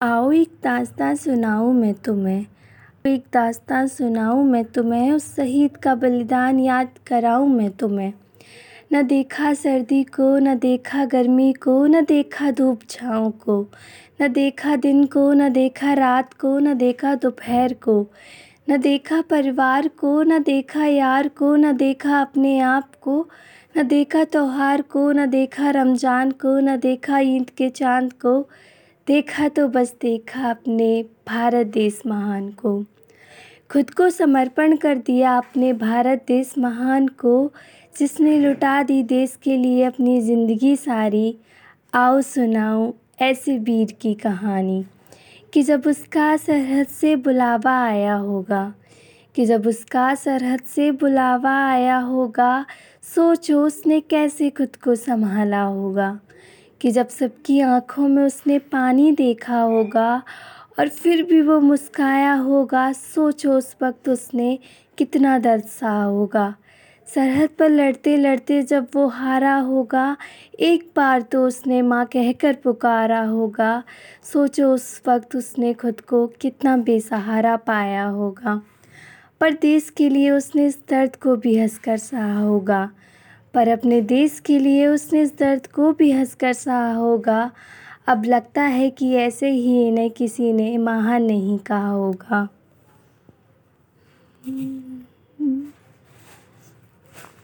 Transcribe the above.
आओ एक दास्तां सुनाऊँ मैं तुम्हें एक दास्तां सुनाऊँ मैं तुम्हें उस शहीद का बलिदान याद कराऊँ मैं तुम्हें न देखा सर्दी को न देखा गर्मी को न देखा धूप छाँव को न देखा दिन को न देखा रात को न देखा दोपहर को न देखा परिवार को न देखा यार को न देखा अपने आप को न देखा त्यौहार को न देखा रमज़ान को न देखा ईद के चाँद को देखा तो बस देखा अपने भारत देश महान को। खुद को समर्पण कर दिया अपने भारत देश महान को, जिसने लुटा दी देश के लिए अपनी ज़िंदगी सारी। आओ सुनाऊँ ऐसे वीर की कहानी, कि जब उसका सरहद से बुलावा आया होगा, कि जब उसका सरहद से बुलावा आया होगा, सोचो उसने कैसे खुद को संभाला होगा। कि जब सबकी आँखों में उसने पानी देखा होगा और फिर भी वो मुस्काया होगा, सोचो उस वक्त उसने कितना दर्द सहा होगा। सरहद पर लड़ते लड़ते जब वो हारा होगा, एक बार तो उसने माँ कहकर पुकारा होगा, सोचो उस वक्त उसने खुद को कितना बेसहारा पाया होगा। पर देश के लिए उसने इस दर्द को भी हंसकर सहा होगा। पर अपने देश के लिए उसने इस दर्द को भी हंसकर सहा होगा। अब लगता है कि ऐसे ही इन्हें किसी ने महान नहीं कहा होगा।